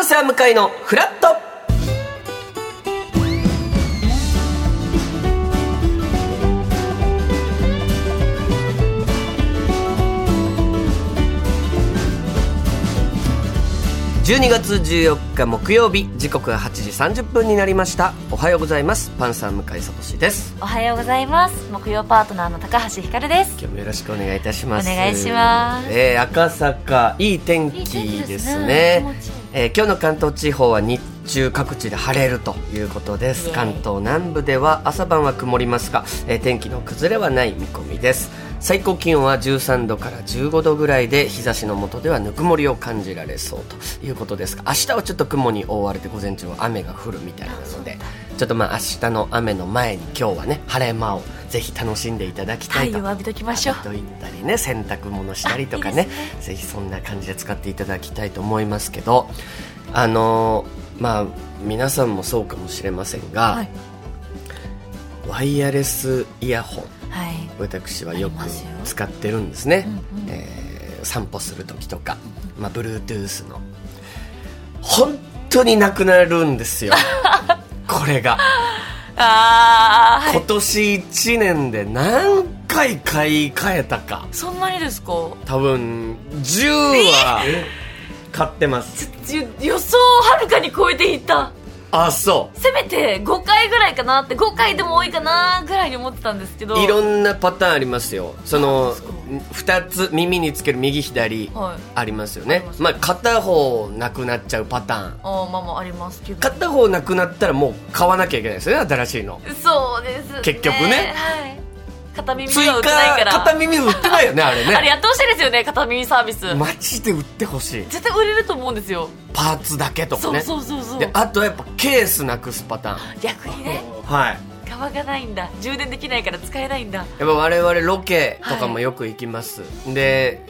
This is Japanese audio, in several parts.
パンサー向かいのフラット。12月14日木曜日時刻は8時30分になりました。おはようございます。パンサー向井聡です。おはようございます。木曜パートナーの高橋ひかるです。今日もよろしくお願いいたします。お願いします。えー、赤坂いい天気ですねえー、今日の関東地方は日中各地で晴れるということです。関東南部では朝晩は曇りますが、えー、天気の崩れはない見込みです。最高気温は13度から15度ぐらいで日差しの下ではぬくもりを感じられそうということですが明日はちょっと雲に覆われて午前中は雨が降るみたいなのでちょっとまあ明日の雨の前に今日はね晴れ間をぜひ楽しんでいただきたいと浴びときましょう。といったりね洗濯物したりとかね、ね、ぜひそんな感じで使っていただきたいと思いますけどあのー、まあ皆さんもそうかもしれませんが、はい、ワイヤレスイヤホン私はよく使ってるんですね、うんうん、えー、散歩する時とか、まあ、Bluetooth の。本当になくなるんですよ。これがあ、はい、今年1年で何回買い替えたか。そんなにですか？多分10は買ってます。予想をはるかに超えていったあそう。せめて5回ぐらいかなって5回でも多いかなぐらいに思ってたんですけど。いろんなパターンありますよ。その2つ耳につける右左ありますよね、はい、まあ片方なくなっちゃうパターン。あまあまあありますけど。片方なくなったらもう買わなきゃいけないですよね新しいの。そうです、ね、結局ね。はい片耳は売ってないから。片耳売ってないよねあれね。あれやってほしいですよね片耳サービス。マジで売ってほしい。絶対売れると思うんですよ。パーツだけとかね。そうそうそうであとやっぱケースなくすパターン。逆にね。はい。側がないんだ。充電できないから使えないんだ。やっぱ我々ロケとかもよく行きます、はい、で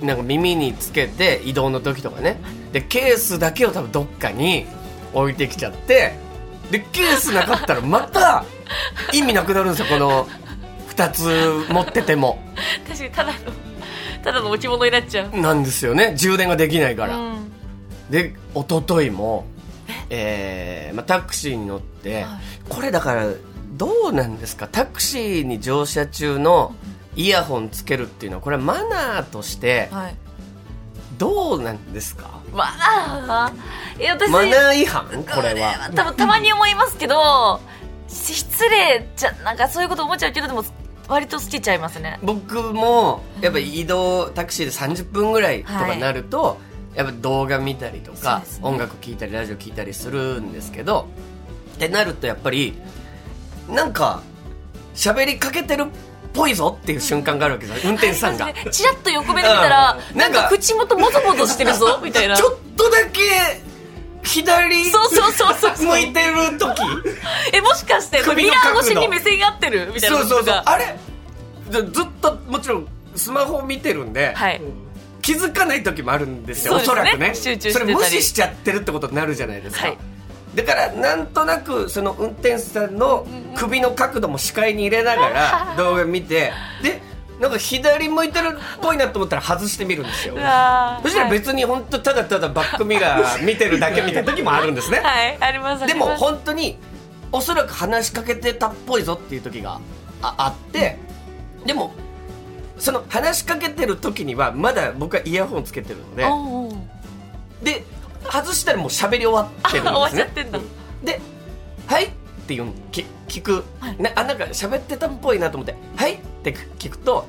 なんか耳につけて移動の時とかね。でケースだけを多分どっかに置いてきちゃって。でケースなかったらまた意味なくなるんですよこの2つ持ってても。確かにただのただの置物になっちゃう。なんですよね。充電ができないから、うん、で一昨日もえ？ーまあ、タクシーに乗って、はい、これだからどうなんですか？タクシーに乗車中のイヤホンつけるっていうのはこれはマナーとしてどうなんですか、マナー？いや私マナー違反？これは。多分たまに思いますけど失礼じゃなんかそういうこと思っちゃうけどでも割と好きちゃいますね。僕もやっぱ移動タクシーで30分ぐらいとかなると、はい、やっぱ動画見たりとか、ね、音楽聴いたりラジオ聴いたりするんですけどってなるとやっぱりなんか喋りかけてるっぽいぞっていう瞬間があるわけです運転手さんが、チラッと横目で見たら、うん、なんか口元もぞもぞしてるぞみたいな。ちょっとだけ左そうそうそうそう向いてる時？えもしかしてミラー越しに目線合ってるみたいなそうそうそう。あれ？ずっともちろんスマホを見てるんで、はい、気づかない時もあるんですよ、ね、おそらくね。集中それ無視しちゃってるってことになるじゃないですか、はい、だからなんとなくその運転手さんの首の角度も視界に入れながら動画見てでなんか左向いてるっぽいなと思ったら外してみるんですよ。そしたら別に本当ただただバックミラー見てるだけみたいな時もあるんですね。はい。ありますでも本当におそらく話しかけてたっぽいぞっていう時がああってでもその話しかけてる時にはまだ僕はイヤホンつけてるのでで外したらもう喋り終わってるんですね。で「はい?」っていうき聞く、はい、なあなんか喋ってたっぽいなと思って「はい?」って聞くと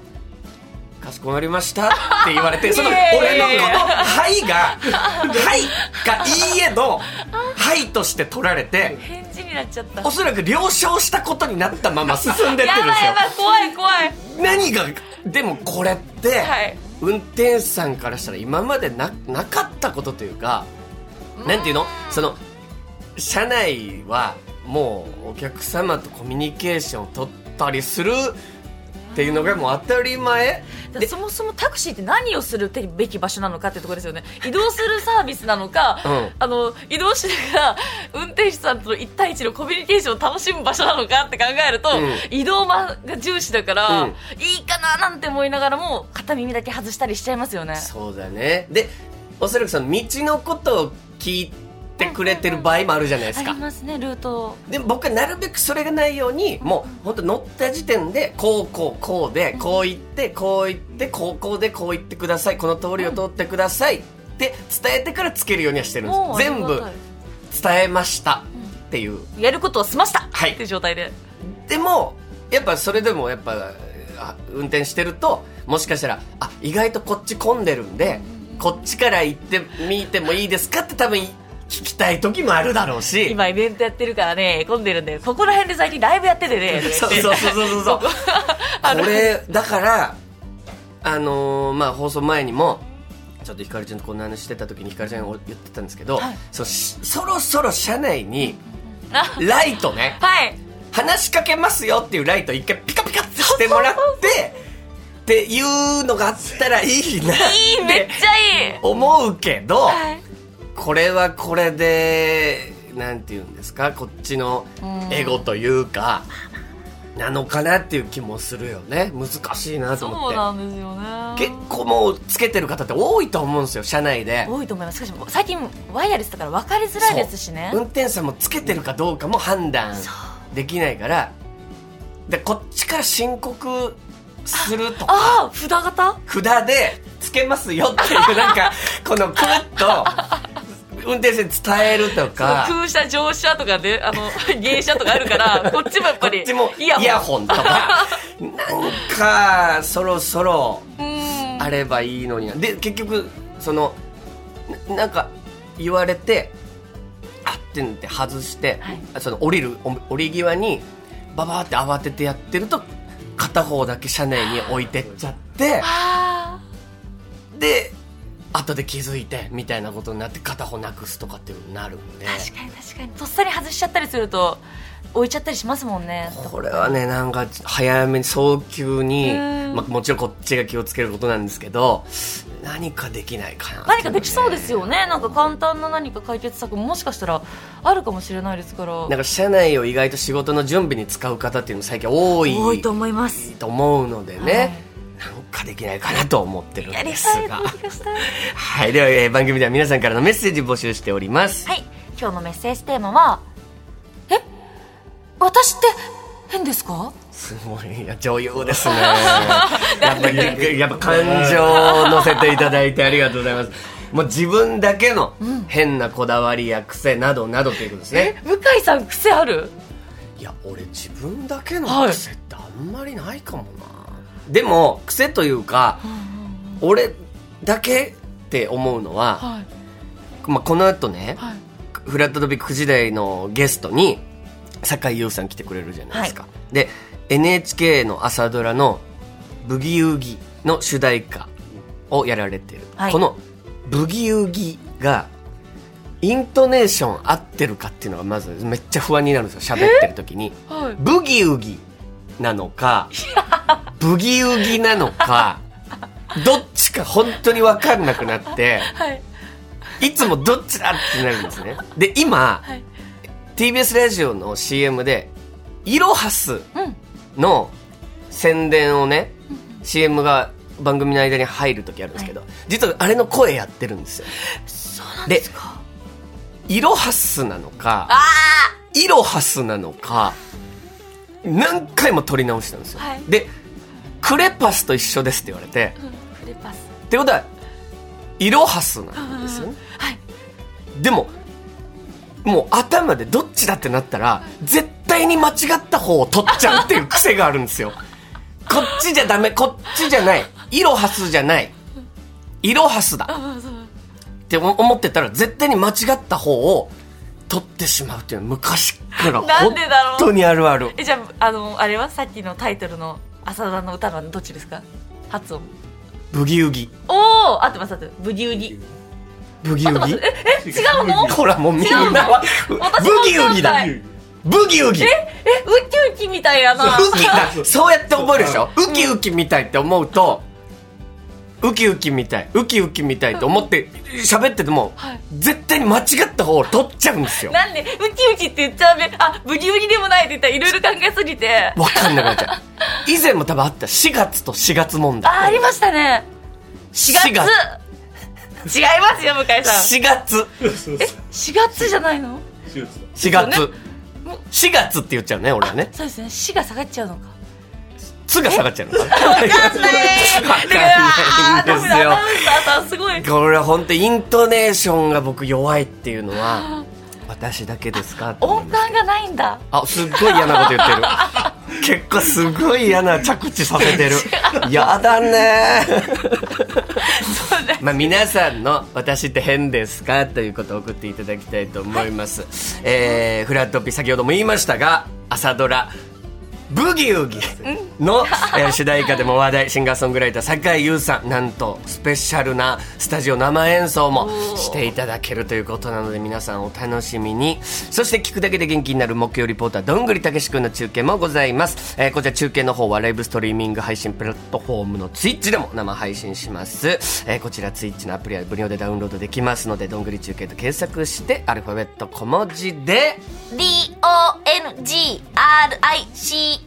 「かしこまりました」って言われて その俺のこの「はい」が「はい」がいいえの「はい」として取られて返事になっちゃった。おそらく了承したことになったまま進んでってるんですよ。やばいやばい怖い怖い。何がでもこれって、はい、運転手さんからしたら今までななかったことというかなんていうの？その車内はもうお客様とコミュニケーションを取ったりするっていうのがもう当たり前。そもそもタクシーって何をするべき場所なのかっていうところですよね。移動するサービスなのか、うん、あの移動しながら運転手さんとの1対1のコミュニケーションを楽しむ場所なのかって考えると、うん、移動が重視だから、うん、いいかななんて思いながらも片耳だけ外したりしちゃいますよね。そうだね。でおそらくその道のことを聞いてくれてる場合もあるじゃないですか。ありますねルート。でも僕はなるべくそれがないようにもう本当乗った時点でこうこうこうでこう言ってこう言ってこうこうでこう言ってください。この通りを通ってくださいって伝えてからつけるようにはしてるんです。全部伝えましたっていう。やることを済ました、はい。っていう状態ででもやっぱそれでもやっぱあ運転してるともしかしたらあ意外とこっち混んでるんでこっちから行ってみてもいいですかって多分聞きたい時もあるだろうし。今イベントやってるからね混んでるんでここら辺で最近ライブやっててね そうそうそうそうそう。これ だからあのーまあ放送前にもちょっとひかるちゃんとこんな話してた時にひかるちゃんが言ってたんですけど、はい。そそろそろ車内にあ ライトねはい。話しかけますよっていうライト一回ピカピカってしてもらってっていうのがあったらいいなっいいめってちゃいい。思うけど、はいこれはこれでなんて言うんですか？こっちのエゴというか、なのかなっていう気もするよね。難しいなと思って。そうなんですよね。結構もうつけてる方って多いと思うんですよ車内で。多いと思います。しかし最近ワイヤレスだから分かりづらいですしね。運転手さんもつけてるかどうかも判断できないから。でこっちから申告するとか。ああ札型？札でつけますよっていうなんかこのくるっと運転手に伝えるとか。空車乗車とかであの 芸者とかあるからこっちもやっぱりイイヤホンとか。なんかそろそろうん。あればいいのにな。で結局そのななんか言われてあってんって外して、はい。その降りるお降り際にババーって慌ててやってると片方だけ車内に置いてっちゃって。あで後で気づいてみたいなことになって片方なくすとかっていうのになるんで。ー確かに確かに。とっさに外しちゃったりすると置いちゃったりしますもんね。これはねなんか早めに早急に、うん。まあ、もちろんこっちが気をつけることなんですけど何かできないかな何かできそうですよね。なんか簡単な何か解決策ももしかしたらあるかもしれないですから。なんか社内を意外と仕事の準備に使う方っていうの最近多い多いと思います。と思うのでね、なんかできないかなと思ってるんですが。はい。では、えー番組では皆さんからのメッセージ募集しております。はい。今日のメッセージテーマはえ？私って変ですか？すごい女優ですね。やっぱりやっぱ感情を乗せていただいてありがとうございます。もう自分だけの変なこだわりや癖などなどということですね、向井さん癖ある？いや俺自分だけの癖ってあんまりないかもな、でも癖というか、俺だけって思うのは、はい。まあ、この後ね、はい。フラットドビック9時台のゲストに酒井優さん来てくれるじゃないですか、で NHK の朝ドラの「ブギウギ」の主題歌をやられてる、はい。この「ブギウギ」がイントネーション合ってるかっていうのがまずめっちゃ不安になるんですよ。喋ってる時に。はい。ブギウギなのかブギウギなのか どっちか本当に分かんなくなってはい。いつもどっちだってなるんですね。で、今、はい。TBS ラジオの CM で、イロハスうん。の宣伝をね、CM が番組の間に入る時あるんですけど、実はあれの声やってるんですよ。でイロハスなのか、あイロハスなのか、何回も撮り直したんですよ。はい。で、クレパスと一緒ですって言われて、あフレパス。ってことは、イロハスなんですよ。ね。はい。でももう頭でどっちだってなったら絶対に間違った方を取っちゃうっていう癖があるんですよ。こっちじゃダメこっちじゃない。イロハスじゃない。イロハスだ。って思ってたら絶対に間違った方を取ってしまうっていう昔から本当にあるある。えじゃああのあれは？さっきのタイトルの朝ドラの歌はどっちですか？発音。ブギウギ。おお合ってます合ってます。ブギウギ。ブギウギ？ええ違う。の？ほらもうみんなはブギウギだ。ブギウギ。えウキウキみたいやな。ウキだそうやって覚えるでしょ？ウキウキみたいって思うとウキウキみたいウキウキみたいって思って喋ってても、はい。絶対に間違った方を取っちゃうんですよ。なんでウキウキって言っちゃうべあブギウギでもないって言ったらいろいろ考えすぎて。わかんなくなっちゃう以前も多分あった。4月と4月問題。あありましたね。4月。4月。違いますよ向井さん。4月。え4月じゃないの？4月。4月。って言っちゃうね俺はね。そうですね。4が下がっちゃうのか。つが下がっちゃうのか分かんない。わかんないんですよ。さんすごい。これは本当イントネーションが僕弱いっていうのは 私だけですか？音感がないんだ。あすっごい嫌なこと言ってる 結構すごい嫌な着地させてる。やだね。まあ皆さんの「私って変ですか?」ということを送っていただきたいと思います、えーフラットピ先ほども言いましたが朝ドラブギウギの、えー主題歌でも話題シンガーソングライター酒井優さんなんとスペシャルなスタジオ生演奏もしていただけるということなので皆さんお楽しみに。そして聞くだけで元気になる木曜リポーターどんぐりたけし君の中継もございます、えーこちら中継の方はライブストリーミング配信プラットフォームのツイッチでも生配信します、えーこちらツイッチのアプリは無料でダウンロードできますのでどんぐり中継と検索してアルファベット小文字で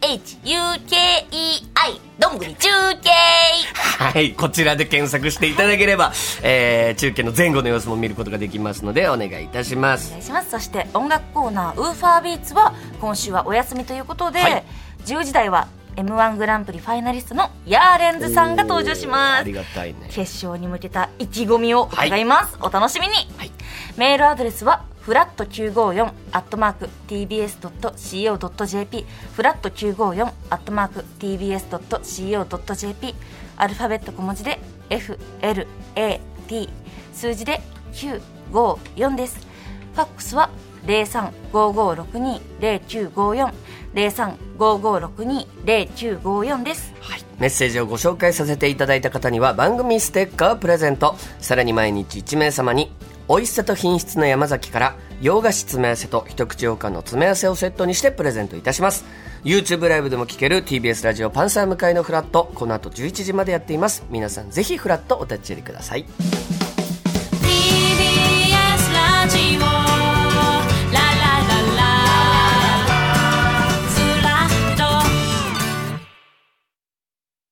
D-O-N-G-R-I-C-H-U-K-E-I どんぐり中継。はい、こちらで検索していただければ、えー中継の前後の様子も見ることができますのでお願いいたします。お願いします。そして音楽コーナーウーファービーツは今週はお休みということで、はい。10時台は m 1グランプリファイナリストのヤーレンズさんが登場します。ありがたいね。決勝に向けた意気込みを伺います、お楽しみに、メールアドレスはフラット954アットマーク tbs.co.jp フラット954アットマーク tbs.co.jp アルファベット小文字で FLAT 数字で954です。ファックスは0355620954 0355620954です。はい、メッセージをご紹介させていただいた方には番組ステッカーをプレゼント。さらに毎日1名様に美味しさと品質の山崎から洋菓子詰め合わせと一口羊羹の詰め合わせをセットにしてプレゼントいたします。YouTube ライブでも聴ける TBS ラジオパンサー向かいのフラット。この後11時までやっています。皆さんぜひフラットお立ち寄りください。